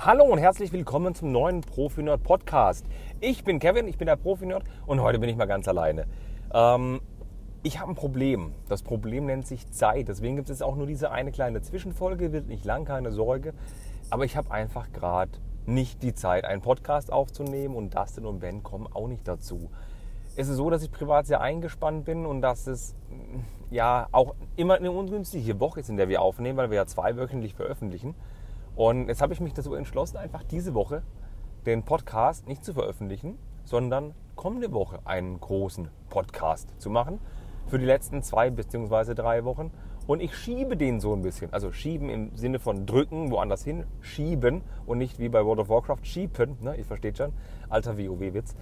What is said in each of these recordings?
Hallo und herzlich willkommen zum neuen Profi-Nerd Podcast. Ich bin Kevin, ich bin der Profi-Nerd und heute bin ich mal ganz alleine. Ähm, ich habe ein Problem. Das Problem nennt sich Zeit. Deswegen gibt es auch nur diese eine kleine Zwischenfolge, wird nicht lang, keine Sorge. Aber ich habe einfach gerade nicht die Zeit, einen Podcast aufzunehmen und Dustin und Ben kommen auch nicht dazu. Es ist so, dass ich privat sehr eingespannt bin und dass es ja auch immer eine ungünstige Woche ist, in der wir aufnehmen, weil wir ja zweiwöchentlich veröffentlichen. Und jetzt habe ich mich dazu entschlossen, einfach diese Woche den Podcast nicht zu veröffentlichen, sondern kommende Woche einen großen Podcast zu machen für die letzten zwei bzw. drei Wochen. Und ich schiebe den so ein bisschen. Also schieben im Sinne von drücken, woanders hin, schieben und nicht wie bei World of Warcraft schieben. Ne? Ihr versteht schon. Alter WoW-Witz.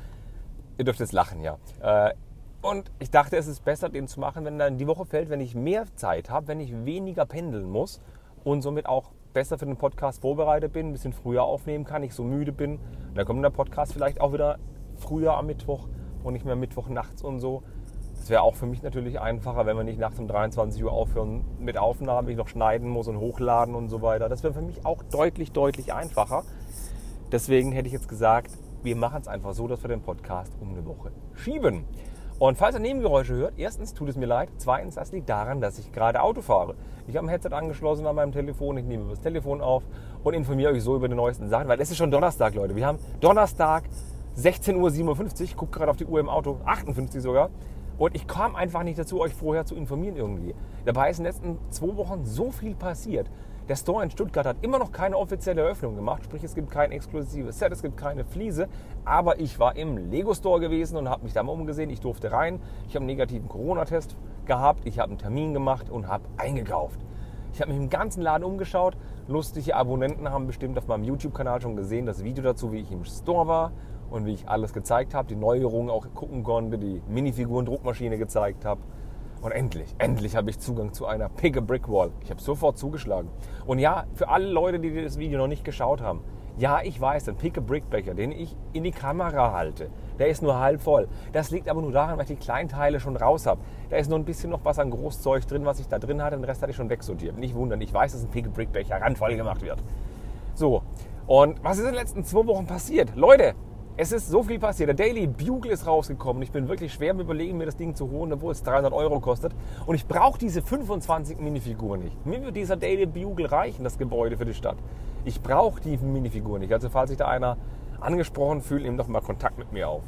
Ihr dürft jetzt lachen, ja. Äh, und ich dachte, es ist besser, den zu machen, wenn dann die Woche fällt, wenn ich mehr Zeit habe, wenn ich weniger pendeln muss und somit auch besser für den Podcast vorbereitet bin, ein bisschen früher aufnehmen kann, nicht so müde bin. Und dann kommt der Podcast vielleicht auch wieder früher am Mittwoch und nicht mehr Mittwoch nachts und so. Das wäre auch für mich natürlich einfacher, wenn wir nicht nachts um 23 Uhr aufhören mit Aufnahmen, ich noch schneiden muss und hochladen und so weiter. Das wäre für mich auch deutlich, deutlich einfacher. Deswegen hätte ich jetzt gesagt, wir machen es einfach so, dass wir den Podcast um eine Woche schieben. Und falls ihr Nebengeräusche hört, erstens tut es mir leid, zweitens, das liegt daran, dass ich gerade Auto fahre. Ich habe ein Headset angeschlossen an meinem Telefon, ich nehme das Telefon auf und informiere euch so über die neuesten Sachen, weil es ist schon Donnerstag, Leute. Wir haben Donnerstag 16.57 Uhr, ich gucke gerade auf die Uhr im Auto, 58 sogar. Und ich kam einfach nicht dazu, euch vorher zu informieren irgendwie. Dabei ist in den letzten zwei Wochen so viel passiert. Der Store in Stuttgart hat immer noch keine offizielle Eröffnung gemacht, sprich es gibt kein exklusives Set, es gibt keine Fliese. Aber ich war im Lego Store gewesen und habe mich da mal umgesehen. Ich durfte rein. Ich habe einen negativen Corona-Test gehabt. Ich habe einen Termin gemacht und habe eingekauft. Ich habe mich im ganzen Laden umgeschaut. Lustige Abonnenten haben bestimmt auf meinem YouTube-Kanal schon gesehen das Video dazu, wie ich im Store war und wie ich alles gezeigt habe, die Neuerungen auch gucken konnte, die Minifiguren-Druckmaschine gezeigt habe. Und endlich, endlich habe ich Zugang zu einer Pick a Brick Wall. Ich habe sofort zugeschlagen. Und ja, für alle Leute, die das Video noch nicht geschaut haben, ja, ich weiß, der Pick a Brick Becher, den ich in die Kamera halte, der ist nur halb voll. Das liegt aber nur daran, weil ich die kleinen Teile schon raus habe. Da ist nur ein bisschen noch was an Großzeug drin, was ich da drin hatte. Den Rest hatte ich schon wegsortiert. Nicht wundern, ich weiß, dass ein Pick a Brick Becher randvoll gemacht wird. So, und was ist in den letzten zwei Wochen passiert? Leute, es ist so viel passiert. Der Daily Bugle ist rausgekommen. Ich bin wirklich schwer am Überlegen, mir das Ding zu holen, obwohl es 300 Euro kostet. Und ich brauche diese 25 Minifiguren nicht. Mir wird dieser Daily Bugle reichen, das Gebäude für die Stadt. Ich brauche die Minifiguren nicht. Also falls sich da einer angesprochen fühlt, nehmt doch mal Kontakt mit mir auf.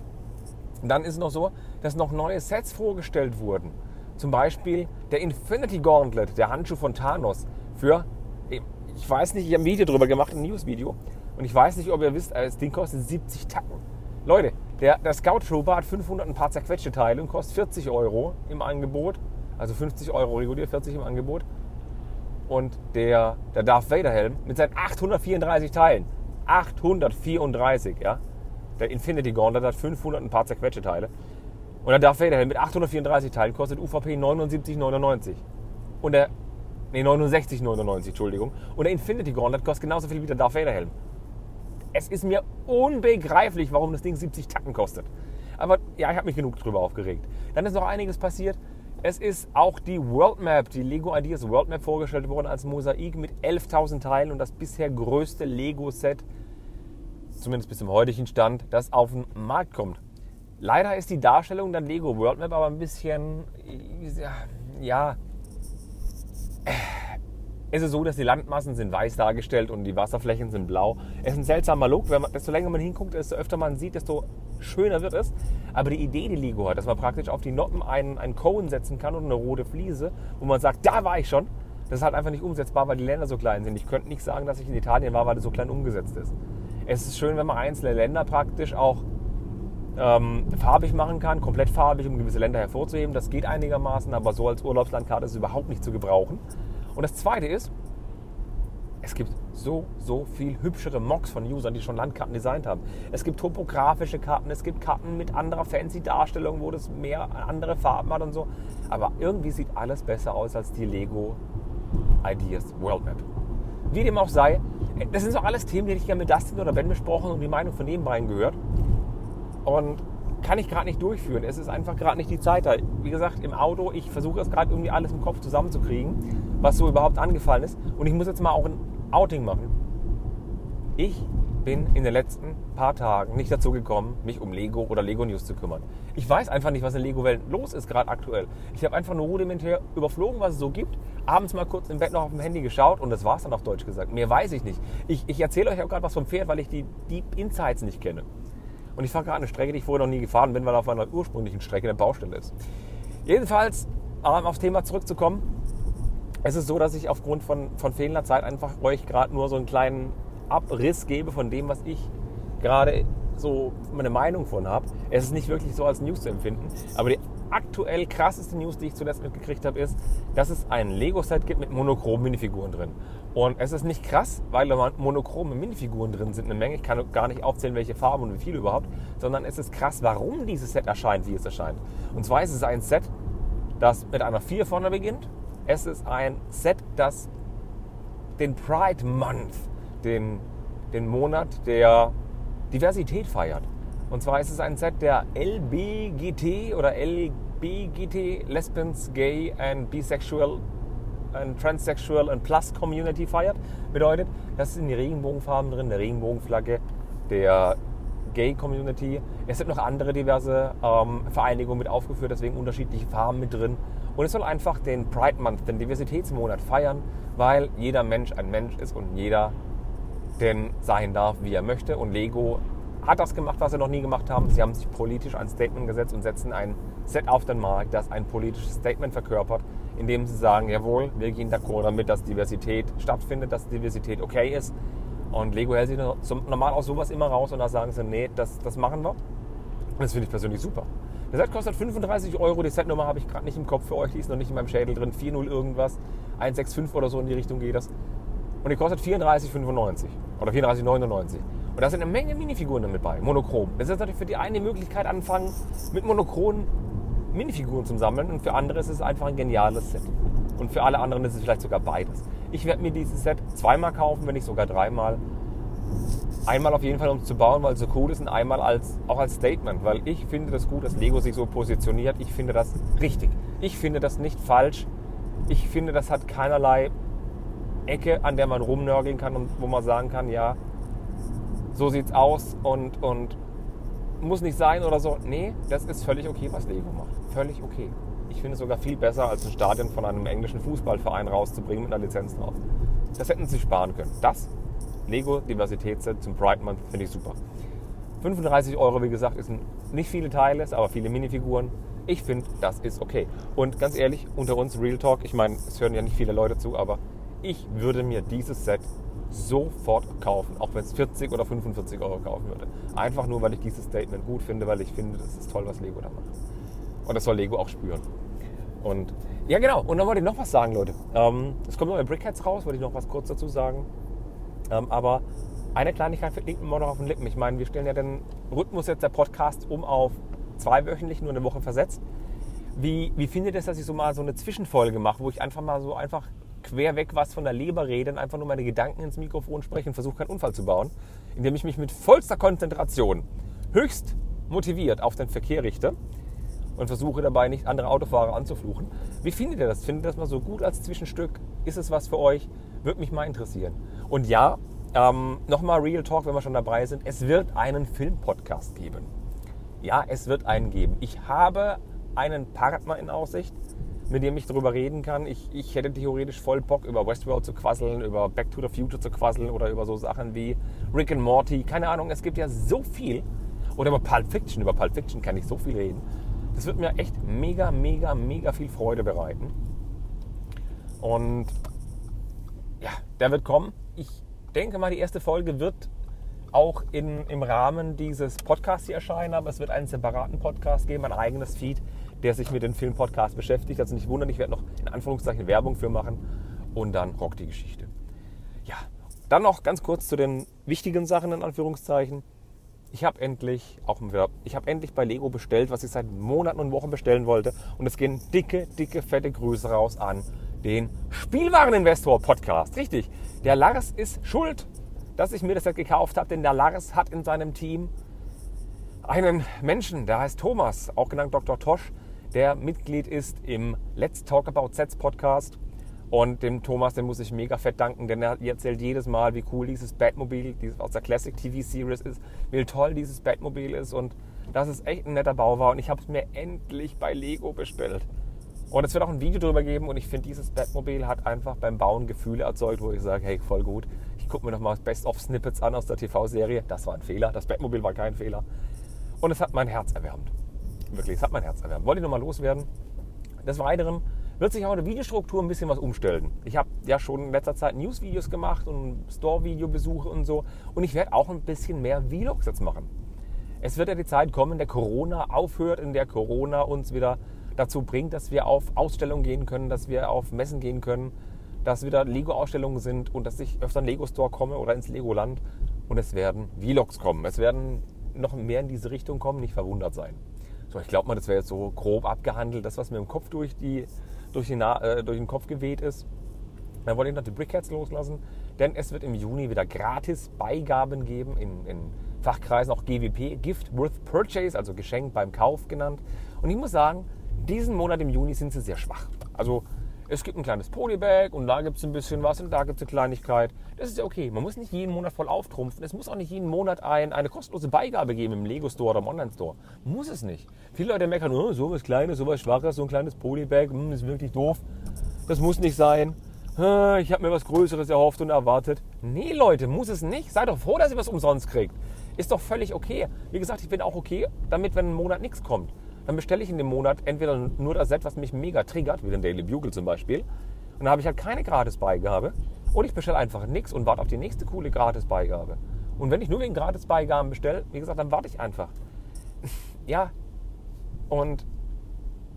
Und dann ist es noch so, dass noch neue Sets vorgestellt wurden. Zum Beispiel der Infinity Gauntlet, der Handschuh von Thanos, für, ich weiß nicht, ich habe ein Video darüber gemacht, ein News-Video. Und ich weiß nicht, ob ihr wisst, das Ding kostet 70 Tacken. Leute, der, der Scout Trooper hat 500 ein paar zerquetschte Teile und kostet 40 Euro im Angebot. Also 50 Euro regulär, 40 im Angebot. Und der, der Darth Vader Helm mit seinen 834 Teilen. 834, ja. Der Infinity Gauntlet hat 500 ein paar zerquetschte Teile. Und der Darth Vader Helm mit 834 Teilen kostet UVP 79,99. Und der, nee, 69,99, Entschuldigung. Und der Infinity Gauntlet kostet genauso viel wie der Darth Vader Helm. Es ist mir unbegreiflich, warum das Ding 70 Tacken kostet. Aber ja, ich habe mich genug drüber aufgeregt. Dann ist noch einiges passiert. Es ist auch die World Map, die Lego Ideas World Map vorgestellt worden als Mosaik mit 11.000 Teilen und das bisher größte Lego-Set, zumindest bis zum heutigen Stand, das auf den Markt kommt. Leider ist die Darstellung der Lego World Map aber ein bisschen, ja, es ist so, dass die Landmassen sind weiß dargestellt und die Wasserflächen sind blau. Es ist ein seltsamer Look. Man, desto länger man hinguckt, desto öfter man sieht, desto schöner wird es. Aber die Idee, die Lego hat, dass man praktisch auf die Noppen einen, einen Cone setzen kann und eine rote Fliese, wo man sagt, da war ich schon, das ist halt einfach nicht umsetzbar, weil die Länder so klein sind. Ich könnte nicht sagen, dass ich in Italien war, weil das so klein umgesetzt ist. Es ist schön, wenn man einzelne Länder praktisch auch ähm, farbig machen kann, komplett farbig, um gewisse Länder hervorzuheben. Das geht einigermaßen, aber so als Urlaubslandkarte ist es überhaupt nicht zu gebrauchen. Und das Zweite ist, es gibt so, so viel hübschere Mocks von Usern, die schon Landkarten designt haben. Es gibt topografische Karten, es gibt Karten mit anderer fancy Darstellung, wo das mehr andere Farben hat und so. Aber irgendwie sieht alles besser aus als die Lego Ideas World Map. Wie dem auch sei, das sind so alles Themen, die ich gerne mit Dustin oder Ben besprochen und die Meinung von beiden gehört. Und kann ich gerade nicht durchführen. Es ist einfach gerade nicht die Zeit da. Wie gesagt, im Auto, ich versuche es gerade irgendwie alles im Kopf zusammenzukriegen, was so überhaupt angefallen ist. Und ich muss jetzt mal auch ein Outing machen. Ich bin in den letzten paar Tagen nicht dazu gekommen, mich um Lego oder Lego News zu kümmern. Ich weiß einfach nicht, was in Lego-Welt los ist, gerade aktuell. Ich habe einfach nur rudimentär überflogen, was es so gibt. Abends mal kurz im Bett noch auf dem Handy geschaut und das war es dann auf Deutsch gesagt. Mehr weiß ich nicht. Ich, ich erzähle euch auch gerade was vom Pferd, weil ich die Deep Insights nicht kenne. Und ich fahre gerade eine Strecke, die ich vorher noch nie gefahren bin, weil auf meiner ursprünglichen Strecke eine Baustelle ist. Jedenfalls, um aufs Thema zurückzukommen, es ist so, dass ich aufgrund von, von fehlender Zeit einfach euch gerade nur so einen kleinen Abriss gebe von dem, was ich gerade so meine Meinung von habe. Es ist nicht wirklich so als News zu empfinden, aber die aktuell krasseste News, die ich zuletzt mitgekriegt habe, ist, dass es ein Lego-Set gibt mit monochromen Minifiguren drin. Und es ist nicht krass, weil da monochrome Minifiguren drin sind, eine Menge. Ich kann gar nicht aufzählen, welche Farben und wie viele überhaupt, sondern es ist krass, warum dieses Set erscheint, wie es erscheint. Und zwar ist es ein Set, das mit einer 4 vorne beginnt. Es ist ein Set, das den Pride Month, den, den Monat der Diversität feiert. Und zwar ist es ein Set der LBGT oder LBGT, Lesbians, Gay and Bisexual and Transsexual and Plus Community feiert. Bedeutet, das sind die Regenbogenfarben drin, der Regenbogenflagge, der Gay Community. Es sind noch andere diverse ähm, Vereinigungen mit aufgeführt, deswegen unterschiedliche Farben mit drin. Und es soll einfach den Pride Month, den Diversitätsmonat feiern, weil jeder Mensch ein Mensch ist und jeder denn sein darf, wie er möchte. Und Lego hat das gemacht, was sie noch nie gemacht haben. Sie haben sich politisch ein Statement gesetzt und setzen ein Set auf den Markt, das ein politisches Statement verkörpert, indem sie sagen, jawohl, wir gehen d'accord damit, dass Diversität stattfindet, dass Diversität okay ist. Und Lego hält sich normal aus sowas immer raus und da sagen sie, nee, das, das machen wir. Das finde ich persönlich super. Das Set kostet 35 Euro. Die Setnummer habe ich gerade nicht im Kopf für euch. Die ist noch nicht in meinem Schädel drin. 4.0 irgendwas. 165 oder so in die Richtung geht das. Und die kostet 34,95 oder 34,99. Und da sind eine Menge Minifiguren damit bei, monochrom. Das ist natürlich für die eine Möglichkeit, anfangen mit monochromen Minifiguren zu sammeln und für andere ist es einfach ein geniales Set. Und für alle anderen ist es vielleicht sogar beides. Ich werde mir dieses Set zweimal kaufen, wenn nicht sogar dreimal. Einmal auf jeden Fall, um es zu bauen, weil es so cool ist und einmal als, auch als Statement, weil ich finde das gut, dass Lego sich so positioniert. Ich finde das richtig. Ich finde das nicht falsch. Ich finde, das hat keinerlei Ecke, an der man rumnörgeln kann und wo man sagen kann, ja, so sieht's aus und, und muss nicht sein oder so. Nee, das ist völlig okay, was Lego macht. Völlig okay. Ich finde es sogar viel besser, als ein Stadion von einem englischen Fußballverein rauszubringen mit einer Lizenz drauf. Das hätten sie sparen können. Das Lego Diversitätsset zum Pride Month finde ich super. 35 Euro, wie gesagt, ist nicht viele Teile, aber viele Minifiguren. Ich finde, das ist okay. Und ganz ehrlich, unter uns Real Talk, ich meine, es hören ja nicht viele Leute zu, aber ich würde mir dieses Set sofort kaufen, auch wenn es 40 oder 45 Euro kaufen würde. Einfach nur, weil ich dieses Statement gut finde, weil ich finde, das ist toll, was Lego da macht. Und das soll Lego auch spüren. Und ja, genau. Und dann wollte ich noch was sagen, Leute. Ähm, es kommt noch ein Brickheads raus, wollte ich noch was kurz dazu sagen. Ähm, aber eine Kleinigkeit liegt mir noch auf den Lippen. Ich meine, wir stellen ja den Rhythmus jetzt der Podcast um auf zweiwöchentlich, nur eine Woche versetzt. Wie, wie findet ihr es, dass ich so mal so eine Zwischenfolge mache, wo ich einfach mal so einfach quer weg was von der Leber rede und einfach nur meine Gedanken ins Mikrofon spreche und versuche keinen Unfall zu bauen, indem ich mich mit vollster Konzentration höchst motiviert auf den Verkehr richte und versuche dabei nicht andere Autofahrer anzufluchen. Wie findet ihr das? Findet ihr das mal so gut als Zwischenstück? Ist es was für euch? Würde mich mal interessieren. Und ja, ähm, nochmal Real Talk, wenn wir schon dabei sind. Es wird einen Filmpodcast geben. Ja, es wird einen geben. Ich habe einen Partner in Aussicht, mit dem ich darüber reden kann. Ich, ich hätte theoretisch voll Bock, über Westworld zu quasseln, über Back to the Future zu quasseln oder über so Sachen wie Rick and Morty. Keine Ahnung, es gibt ja so viel. Oder über Pulp Fiction. Über Pulp Fiction kann ich so viel reden. Das wird mir echt mega, mega, mega viel Freude bereiten. Und ja, der wird kommen. Ich denke mal, die erste Folge wird auch in, im Rahmen dieses Podcasts hier erscheinen, aber es wird einen separaten Podcast geben, ein eigenes Feed, der sich mit dem Filmpodcast beschäftigt. Also nicht wundern, ich werde noch in Anführungszeichen Werbung für machen und dann rockt die Geschichte. Ja, dann noch ganz kurz zu den wichtigen Sachen in Anführungszeichen. Ich habe endlich auch ich habe endlich bei Lego bestellt, was ich seit Monaten und Wochen bestellen wollte und es gehen dicke, dicke, fette Grüße raus an den Spielwareninvestor Podcast. Richtig. Der Lars ist schuld, dass ich mir das gekauft habe, denn der Lars hat in seinem Team einen Menschen, der heißt Thomas, auch genannt Dr. Tosch, der Mitglied ist im Let's Talk About Sets Podcast Und dem Thomas, dem muss ich mega fett danken, denn er erzählt jedes Mal, wie cool dieses Batmobil dieses aus der Classic TV Series ist, wie toll dieses Batmobil ist und dass es echt ein netter Bau war. Und ich habe es mir endlich bei Lego bestellt. Und es wird auch ein Video darüber geben und ich finde, dieses Batmobil hat einfach beim Bauen Gefühle erzeugt, wo ich sage, hey, voll gut. Ich gucke mir nochmal Best-of-Snippets an aus der TV-Serie. Das war ein Fehler. Das Batmobil war kein Fehler. Und es hat mein Herz erwärmt. Wirklich, es hat mein Herz erwärmt. Wollte ich nochmal loswerden. Des Weiteren wird sich auch in der Videostruktur ein bisschen was umstellen. Ich habe ja schon in letzter Zeit News-Videos gemacht und Store-Videobesuche und so. Und ich werde auch ein bisschen mehr Vlogs jetzt machen. Es wird ja die Zeit kommen, in der Corona aufhört, in der Corona uns wieder dazu bringt, dass wir auf Ausstellungen gehen können, dass wir auf Messen gehen können, dass wieder Lego-Ausstellungen sind und dass ich öfter in Lego-Store komme oder ins Legoland und es werden Vlogs kommen. Es werden noch mehr in diese Richtung kommen, nicht verwundert sein. So, ich glaube mal, das wäre jetzt so grob abgehandelt, das, was mir im Kopf durch die durch den, äh, durch den Kopf geweht ist. Dann wollte ich noch die Brickheads loslassen, denn es wird im Juni wieder gratis Beigaben geben, in, in Fachkreisen auch GWP, Gift Worth Purchase, also Geschenk beim Kauf genannt. Und ich muss sagen, diesen Monat im Juni sind sie sehr schwach. Also es gibt ein kleines Polybag und da gibt es ein bisschen was und da gibt es eine Kleinigkeit. Das ist ja okay. Man muss nicht jeden Monat voll auftrumpfen. Es muss auch nicht jeden Monat ein, eine kostenlose Beigabe geben im Lego Store oder im Online Store. Muss es nicht. Viele Leute meckern, oh, so was Kleines, so was Schwaches, so ein kleines Polybag, hm, ist wirklich doof. Das muss nicht sein. Ich habe mir was Größeres erhofft und erwartet. Nee, Leute, muss es nicht. Seid doch froh, dass ihr was umsonst kriegt. Ist doch völlig okay. Wie gesagt, ich bin auch okay damit, wenn ein Monat nichts kommt dann bestelle ich in dem Monat entweder nur das Set, was mich mega triggert, wie den Daily Bugle zum Beispiel. Und dann habe ich halt keine Gratisbeigabe. Oder ich bestelle einfach nichts und warte auf die nächste coole Gratisbeigabe. Und wenn ich nur wegen Gratisbeigaben bestelle, wie gesagt, dann warte ich einfach. ja. Und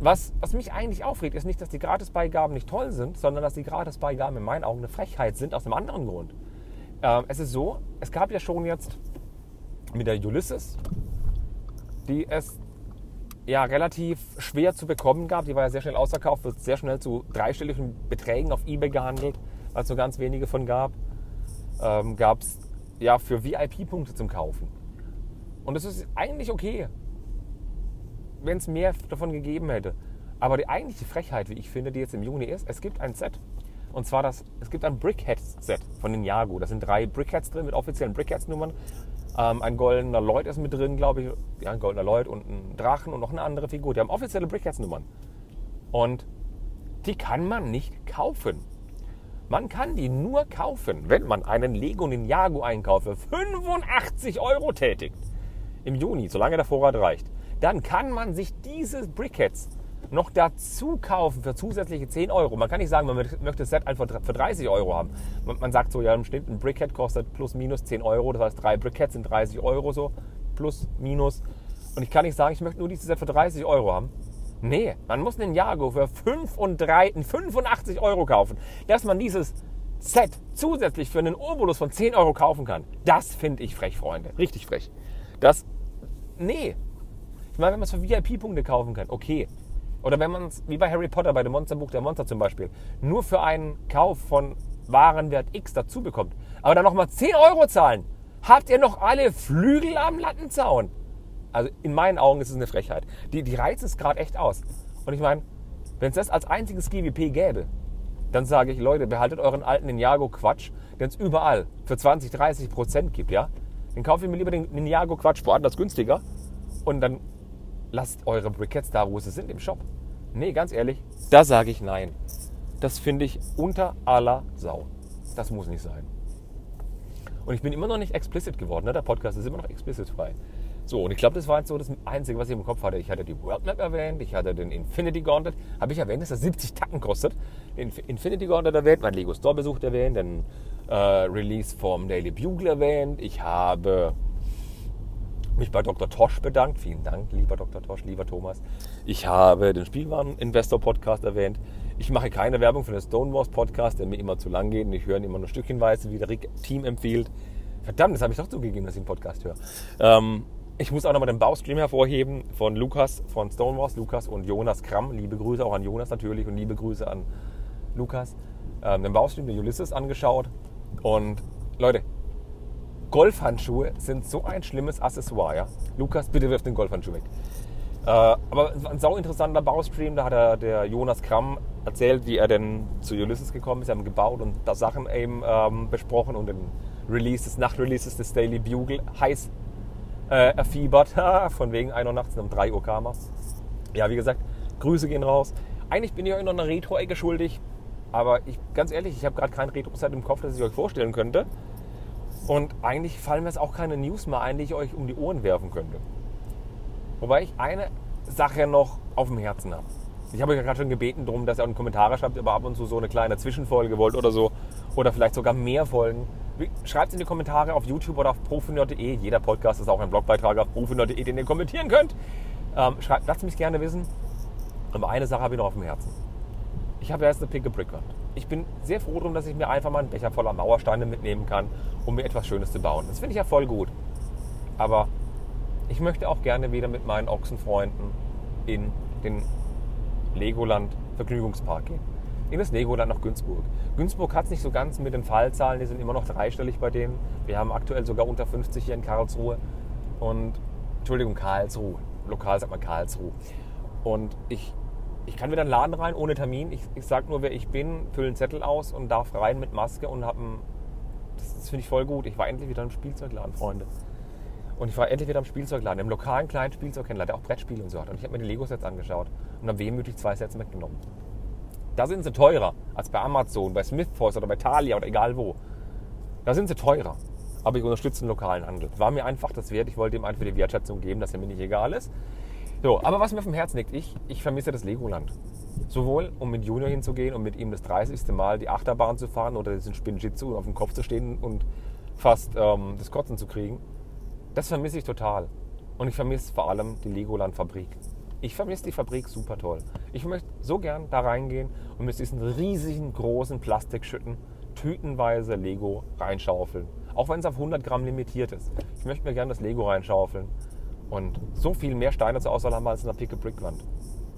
was, was mich eigentlich aufregt, ist nicht, dass die Gratisbeigaben nicht toll sind, sondern dass die Gratisbeigaben in meinen Augen eine Frechheit sind, aus einem anderen Grund. Ähm, es ist so, es gab ja schon jetzt mit der Ulysses, die es ja, relativ schwer zu bekommen gab. Die war ja sehr schnell ausverkauft, wird sehr schnell zu dreistelligen Beträgen auf Ebay gehandelt, weil es nur ganz wenige von gab. Ähm, gab es ja für VIP-Punkte zum Kaufen. Und das ist eigentlich okay, wenn es mehr davon gegeben hätte. Aber die eigentliche Frechheit, wie ich finde, die jetzt im Juni ist, es gibt ein Set. Und zwar das, es gibt ein Brickheads-Set von den Jago. Da sind drei Brickheads drin mit offiziellen Brickheads-Nummern. Ähm, ein goldener Lloyd ist mit drin, glaube ich. Ja, ein goldener Lloyd und ein Drachen und noch eine andere Figur. Die haben offizielle Brickheads-Nummern. Und die kann man nicht kaufen. Man kann die nur kaufen, wenn man einen Lego Ninjago-Einkauf für 85 Euro tätigt. Im Juni, solange der Vorrat reicht. Dann kann man sich diese Brickheads noch dazu kaufen für zusätzliche 10 Euro. Man kann nicht sagen, man möchte das Set einfach für 30 Euro haben. Man sagt so, ja, im Schnitt ein Brickhead kostet plus minus 10 Euro. Das heißt, drei Brickheads sind 30 Euro so, plus minus. Und ich kann nicht sagen, ich möchte nur dieses Set für 30 Euro haben. Nee, man muss einen Jago für 85 Euro kaufen. Dass man dieses Set zusätzlich für einen Obolus von 10 Euro kaufen kann, das finde ich frech, Freunde. Richtig frech. Das, nee. Ich meine, wenn man es für VIP-Punkte kaufen kann, okay. Oder wenn man es, wie bei Harry Potter, bei dem Monsterbuch der Monster zum Beispiel, nur für einen Kauf von Warenwert X dazu bekommt, aber dann nochmal 10 Euro zahlen, habt ihr noch alle Flügel am Lattenzaun? Also in meinen Augen ist es eine Frechheit. Die, die reizt es gerade echt aus. Und ich meine, wenn es das als einziges GWP gäbe, dann sage ich, Leute, behaltet euren alten Ninjago-Quatsch, den es überall für 20, 30 Prozent gibt, ja? Dann kaufe ich mir lieber den Ninjago-Quatsch woanders günstiger und dann lasst eure Briquettes da, wo sie sind, im Shop. Nee, ganz ehrlich, da sage ich nein. Das finde ich unter aller Sau. Das muss nicht sein. Und ich bin immer noch nicht explicit geworden. Ne? Der Podcast ist immer noch explicit frei. So, und ich glaube, das war jetzt so das Einzige, was ich im Kopf hatte. Ich hatte die World Map erwähnt, ich hatte den Infinity Gauntlet. Habe ich erwähnt, dass das 70 Tacken kostet? Den Infinity Gauntlet erwähnt, mein Lego Store besucht erwähnt, den äh, Release vom Daily Bugle erwähnt. Ich habe mich bei Dr. Tosch bedankt. Vielen Dank, lieber Dr. Tosch, lieber Thomas. Ich habe den Spielwaren-Investor-Podcast erwähnt. Ich mache keine Werbung für den Stonewalls Podcast, der mir immer zu lang geht und ich höre ihn immer nur stückchenweise, wie der Rick Team empfiehlt. Verdammt, das habe ich doch zugegeben, dass ich einen Podcast höre. Ähm, ich muss auch nochmal den Baustream hervorheben von Lukas von Stonewalls, Lukas und Jonas Kramm. Liebe Grüße auch an Jonas natürlich und liebe Grüße an Lukas. Ähm, den Baustream der Ulysses angeschaut. Und Leute, Golfhandschuhe sind so ein schlimmes Accessoire. Ja? Lukas, bitte wirf den Golfhandschuh weg. Äh, aber ein sau interessanter Baustream. Da hat er, der Jonas Kramm erzählt, wie er denn zu Ulysses gekommen ist. Sie haben gebaut und da Sachen eben ähm, besprochen und den Release des Nachtreleases des Daily Bugle heiß äh, erfiebert. Von wegen 1 Uhr nachts um 3 Uhr kam er. Ja, wie gesagt, Grüße gehen raus. Eigentlich bin ich euch noch eine Retro-Ecke schuldig. Aber ich, ganz ehrlich, ich habe gerade kein Retro-Set im Kopf, das ich euch vorstellen könnte. Und eigentlich fallen mir jetzt auch keine News mehr ein, die ich euch um die Ohren werfen könnte. Wobei ich eine Sache noch auf dem Herzen habe. Ich habe euch ja gerade schon gebeten darum, dass ihr auch in Kommentare schreibt, ob ihr ab und zu so eine kleine Zwischenfolge wollt oder so. Oder vielleicht sogar mehr Folgen. Schreibt es in die Kommentare auf YouTube oder auf profinerd.de. Jeder Podcast ist auch ein Blogbeitrag auf profinerd.de, den ihr kommentieren könnt. Ähm, schreibt, lasst mich gerne wissen. Aber eine Sache habe ich noch auf dem Herzen. Ich habe erst eine Pick a Brick Wand. Ich bin sehr froh darum, dass ich mir einfach mal einen Becher voller Mauersteine mitnehmen kann, um mir etwas Schönes zu bauen. Das finde ich ja voll gut. Aber ich möchte auch gerne wieder mit meinen Ochsenfreunden in den Legoland Vergnügungspark gehen. In das Legoland nach Günzburg. Günzburg hat es nicht so ganz mit den Fallzahlen, die sind immer noch dreistellig bei denen. Wir haben aktuell sogar unter 50 hier in Karlsruhe. Und, Entschuldigung, Karlsruhe. Lokal sagt man Karlsruhe. Und ich ich kann wieder in den Laden rein ohne Termin. Ich, ich sage nur, wer ich bin, fülle einen Zettel aus und darf rein mit Maske und habe Das, das finde ich voll gut. Ich war endlich wieder im Spielzeugladen, Freunde. Und ich war endlich wieder im Spielzeugladen, im lokalen kleinen Spielzeughändler, der auch Brettspiele und so hat. Und ich habe mir die Lego-Sets angeschaut und habe wehmütig zwei Sets mitgenommen. Da sind sie teurer als bei Amazon, bei Smith Toys oder bei Thalia oder egal wo. Da sind sie teurer. Aber ich unterstütze den lokalen Handel. War mir einfach das wert. Ich wollte ihm einfach die Wertschätzung geben, dass er mir nicht egal ist. So, aber was mir vom Herzen liegt, ich, ich vermisse das Legoland. Sowohl, um mit Junior hinzugehen und mit ihm das 30. Mal die Achterbahn zu fahren oder diesen Spinjitzu und auf dem Kopf zu stehen und fast ähm, das Kotzen zu kriegen. Das vermisse ich total. Und ich vermisse vor allem die Legoland-Fabrik. Ich vermisse die Fabrik super toll. Ich möchte so gern da reingehen und mit diesen riesigen, großen Plastikschütten tütenweise Lego reinschaufeln. Auch wenn es auf 100 Gramm limitiert ist. Ich möchte mir gerne das Lego reinschaufeln und so viel mehr Steine zur Auswahl haben als in der Pick Brick Wand.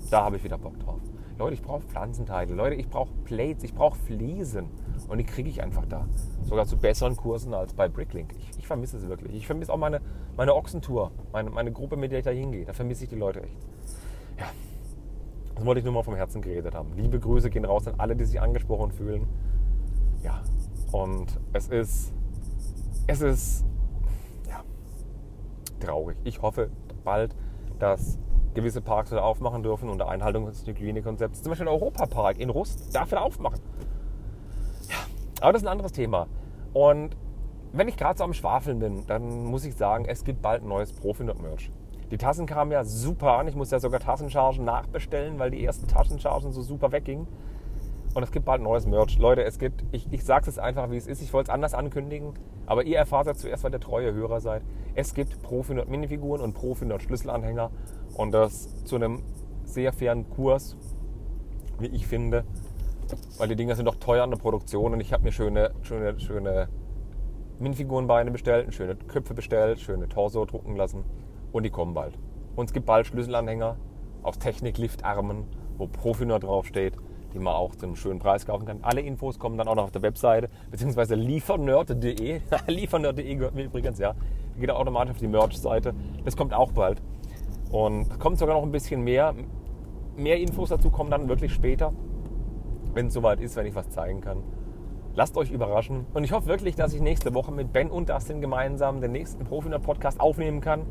Da habe ich wieder Bock drauf. Leute, ich brauche Pflanzenteile. Leute, ich brauche Plates, ich brauche Fliesen. Und die kriege ich einfach da. Sogar zu besseren Kursen als bei Bricklink. Ich, ich vermisse es wirklich. Ich vermisse auch meine, meine Ochsentour, meine, meine Gruppe, mit der ich da hingehe. Da vermisse ich die Leute echt. Ja, das wollte ich nur mal vom Herzen geredet haben. Liebe Grüße gehen raus an alle, die sich angesprochen fühlen. Ja, und es ist, es ist traurig. Ich hoffe bald, dass gewisse Parks wieder aufmachen dürfen unter Einhaltung des Hygienekonzepts. Zum Beispiel der Europapark in Rust darf wieder aufmachen. Ja, aber das ist ein anderes Thema. Und wenn ich gerade so am Schwafeln bin, dann muss ich sagen, es gibt bald ein neues Profi-Merch. Die Tassen kamen ja super an. Ich muss ja sogar Tassenchargen nachbestellen, weil die ersten Taschenchargen so super weggingen. Und es gibt bald neues Merch. Leute, es gibt, ich, ich sage es einfach, wie es ist. Ich wollte es anders ankündigen, aber ihr erfahrt es zuerst, weil ihr treue Hörer seid. Es gibt Pro 400 Minifiguren und Pro 400 Schlüsselanhänger und das zu einem sehr fairen Kurs, wie ich finde, weil die Dinger sind doch teuer an der Produktion und ich habe mir schöne, schöne, schöne Minifigurenbeine bestellt, schöne Köpfe bestellt, schöne Torso drucken lassen und die kommen bald. Und es gibt bald Schlüsselanhänger aus Technik-Liftarmen, wo Pro 400 draufsteht die man auch zu einem schönen Preis kaufen kann. Alle Infos kommen dann auch noch auf der Webseite, beziehungsweise liefernerd.de. liefernerd.de gehört mir übrigens, ja. Die geht automatisch auf die Merch-Seite. Das kommt auch bald. Und kommt sogar noch ein bisschen mehr. Mehr Infos dazu kommen dann wirklich später, wenn es soweit ist, wenn ich was zeigen kann. Lasst euch überraschen. Und ich hoffe wirklich, dass ich nächste Woche mit Ben und Dustin gemeinsam den nächsten Profi-Podcast aufnehmen kann.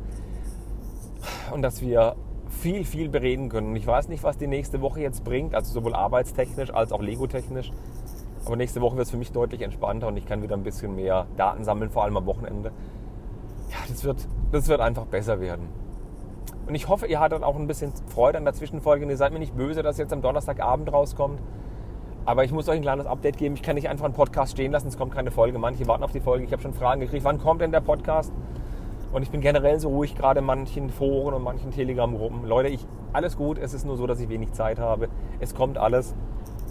Und dass wir viel, viel bereden können. Und ich weiß nicht, was die nächste Woche jetzt bringt, also sowohl arbeitstechnisch als auch Lego-technisch. Aber nächste Woche wird es für mich deutlich entspannter und ich kann wieder ein bisschen mehr Daten sammeln, vor allem am Wochenende. Ja, das wird, das wird einfach besser werden. Und ich hoffe, ihr hattet auch ein bisschen Freude an der Zwischenfolge und ihr seid mir nicht böse, dass jetzt am Donnerstagabend rauskommt. Aber ich muss euch ein kleines Update geben. Ich kann nicht einfach einen Podcast stehen lassen, es kommt keine Folge. Manche warten auf die Folge. Ich habe schon Fragen gekriegt, wann kommt denn der Podcast? Und ich bin generell so ruhig, gerade in manchen Foren und manchen Telegram-Gruppen. Leute, ich, alles gut, es ist nur so, dass ich wenig Zeit habe. Es kommt alles.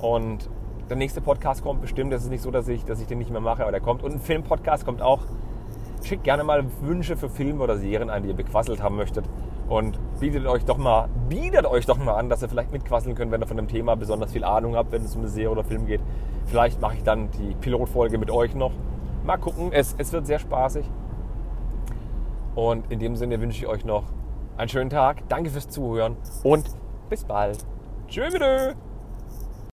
Und der nächste Podcast kommt bestimmt. Es ist nicht so, dass ich, dass ich den nicht mehr mache, aber der kommt. Und ein Film-Podcast kommt auch. Schickt gerne mal Wünsche für Filme oder Serien ein, die ihr bequasselt haben möchtet. Und bietet euch doch mal, bietet euch doch mal an, dass ihr vielleicht mitquasseln könnt, wenn ihr von dem Thema besonders viel Ahnung habt, wenn es um eine Serie oder Film geht. Vielleicht mache ich dann die Pilotfolge mit euch noch. Mal gucken, es, es wird sehr spaßig. Und in dem Sinne wünsche ich euch noch einen schönen Tag, danke fürs Zuhören und bis bald. Tschüss.